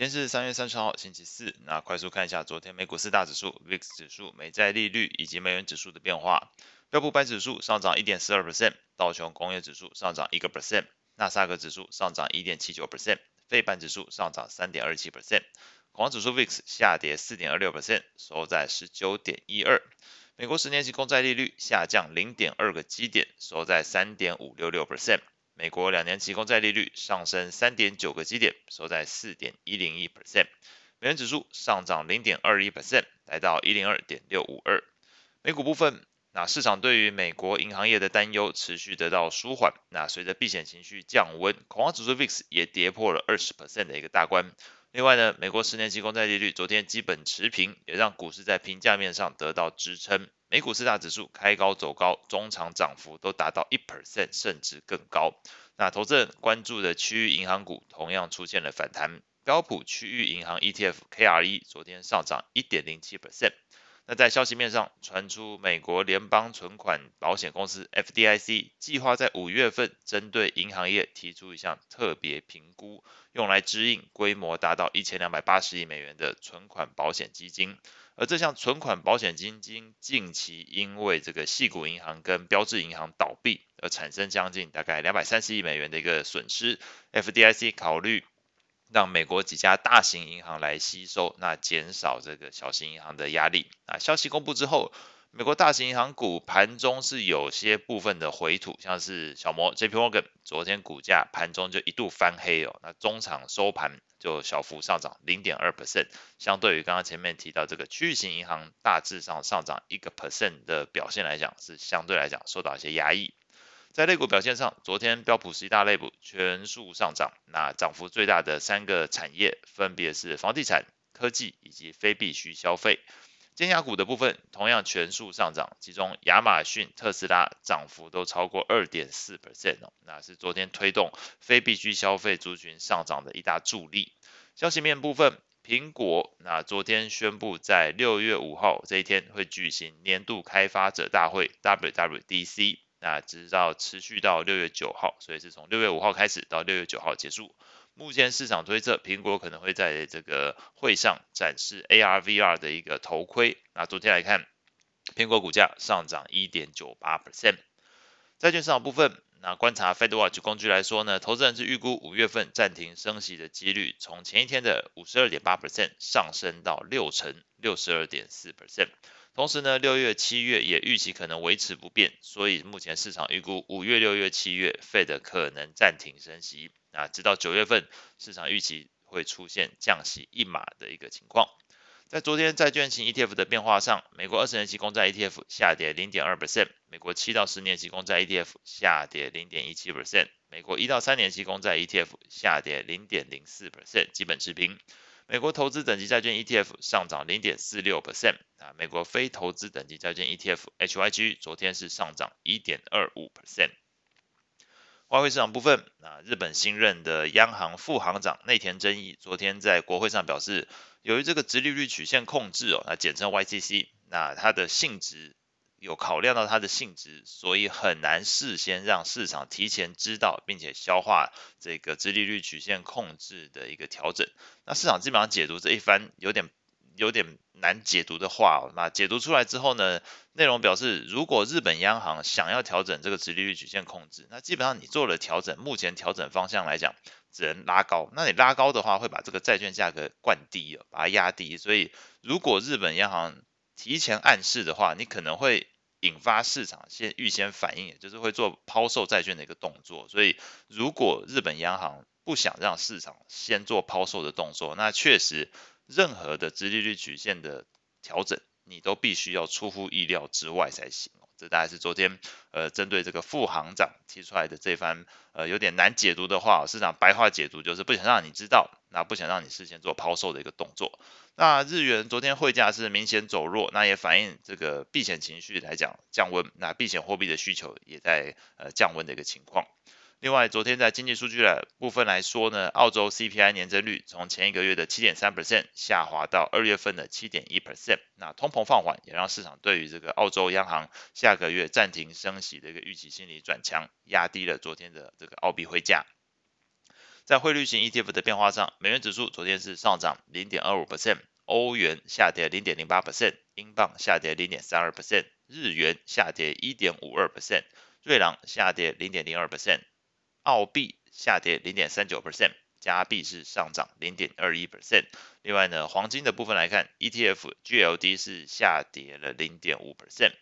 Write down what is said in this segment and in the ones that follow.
今天是三月三十号，星期四。那快速看一下昨天美股四大指数、VIX 指数、美债利率以及美元指数的变化。标普白指数上涨一点四二 percent，道琼工业指数上涨一个 percent，纳斯达克指数上涨一点七九 percent，费半指数上涨三点二七 percent，恐指数 VIX 下跌四点二六 percent，收在十九点一二。美国十年期公债利率下降零点二个基点，收在三点五六六 percent。美国两年期公债利率上升三点九个基点，收在四点一零一 percent。美元指数上涨零点二一 percent，来到一零二点六五二。美股部分，那市场对于美国银行业的担忧持续得到舒缓。那随着避险情绪降温，恐慌指数 VIX 也跌破了二十 percent 的一个大关。另外呢，美国十年期公债利率昨天基本持平，也让股市在评价面上得到支撑。美股四大指数开高走高，中长涨幅都达到一 percent 甚至更高。那投资人关注的区域银行股同样出现了反弹，标普区域银行 ETF KRE 昨天上涨一点零七 percent。那在消息面上传出，美国联邦存款保险公司 FDIC 计划在五月份针对银行业提出一项特别评估，用来支应规模达到一千两百八十亿美元的存款保险基金。而这项存款保险基金近期因为这个矽谷银行跟标志银行倒闭而产生将近大概两百三十亿美元的一个损失，FDIC 考虑让美国几家大型银行来吸收，那减少这个小型银行的压力。啊，消息公布之后。美国大型银行股盘中是有些部分的回吐，像是小摩 JP Morgan 昨天股价盘中就一度翻黑哦，那中场收盘就小幅上涨零点二 percent，相对于刚刚前面提到这个区域型银行大致上上涨一个 percent 的表现来讲，是相对来讲受到一些压抑。在类股表现上，昨天标普十大类股全数上涨，那涨幅最大的三个产业分别是房地产、科技以及非必需消费。尖牙股的部分同样全数上涨，其中亚马逊、特斯拉涨幅都超过二点四 percent 哦，那是昨天推动非必需消费族群上涨的一大助力。消息面部分，苹果那昨天宣布在六月五号这一天会举行年度开发者大会 WWDC，那直到持续到六月九号，所以是从六月五号开始到六月九号结束。目前市场推测，苹果可能会在这个会上展示 AR、VR 的一个头盔。那昨天来看，苹果股价上涨一点九八 percent。债券市场部分，那观察 FedWatch 工具来说呢，投资人是预估五月份暂停升息的几率，从前一天的五十二点八 percent 上升到六成六十二点四 percent。同时呢，六月、七月也预期可能维持不变，所以目前市场预估五月、六月、七月 Fed 可能暂停升息，啊，直到九月份，市场预期会出现降息一码的一个情况。在昨天债券型 ETF 的变化上，美国二十年期公债 ETF 下跌零点二 percent，美国七到十年期公债 ETF 下跌零点一七 percent，美国一到三年期公债 ETF 下跌零点零四 percent，基本持平。美国投资等级债券 ETF 上涨零点四六 percent，啊，美国非投资等级债券 ETF HYG 昨天是上涨一点二五 percent。外汇市场部分，啊，日本新任的央行副行长内田真一昨天在国会上表示，由于这个直利率曲线控制哦，那简称 YCC，那它的性质。有考量到它的性质，所以很难事先让市场提前知道，并且消化这个直利率曲线控制的一个调整。那市场基本上解读这一番有点有点难解读的话，那解读出来之后呢，内容表示，如果日本央行想要调整这个直利率曲线控制，那基本上你做了调整，目前调整方向来讲，只能拉高。那你拉高的话，会把这个债券价格灌低，把它压低。所以如果日本央行提前暗示的话，你可能会引发市场先预先反应，也就是会做抛售债券的一个动作。所以，如果日本央行不想让市场先做抛售的动作，那确实任何的殖利率曲线的调整，你都必须要出乎意料之外才行。这大概是昨天呃针对这个副行长提出来的这番呃有点难解读的话，市场白话解读就是不想让你知道，那不想让你事先做抛售的一个动作。那日元昨天汇价是明显走弱，那也反映这个避险情绪来讲降温，那避险货币的需求也在呃降温的一个情况。另外，昨天在经济数据的部分来说呢，澳洲 CPI 年增率从前一个月的七点三 percent 下滑到二月份的七点一 percent。那通膨放缓也让市场对于这个澳洲央行下个月暂停升息的一个预期心理转强，压低了昨天的这个澳币汇价。在汇率型 ETF 的变化上，美元指数昨天是上涨零点二五 percent，欧元下跌零点零八 percent，英镑下跌零点三二 percent，日元下跌一点五二 percent，瑞郎下跌零点零二 percent，澳币下跌零点三九 percent，加币是上涨零点二一 percent。另外呢，黄金的部分来看，ETF GLD 是下跌了零点五 percent。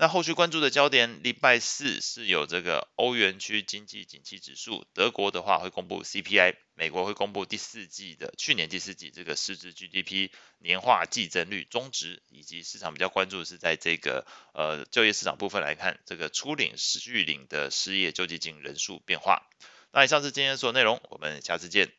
那后续关注的焦点，礼拜四是有这个欧元区经济景气指数，德国的话会公布 CPI，美国会公布第四季的去年第四季这个实质 GDP 年化季增率终值，以及市场比较关注的是在这个呃就业市场部分来看，这个初领续领的失业救济金人数变化。那以上是今天所有内容，我们下次见。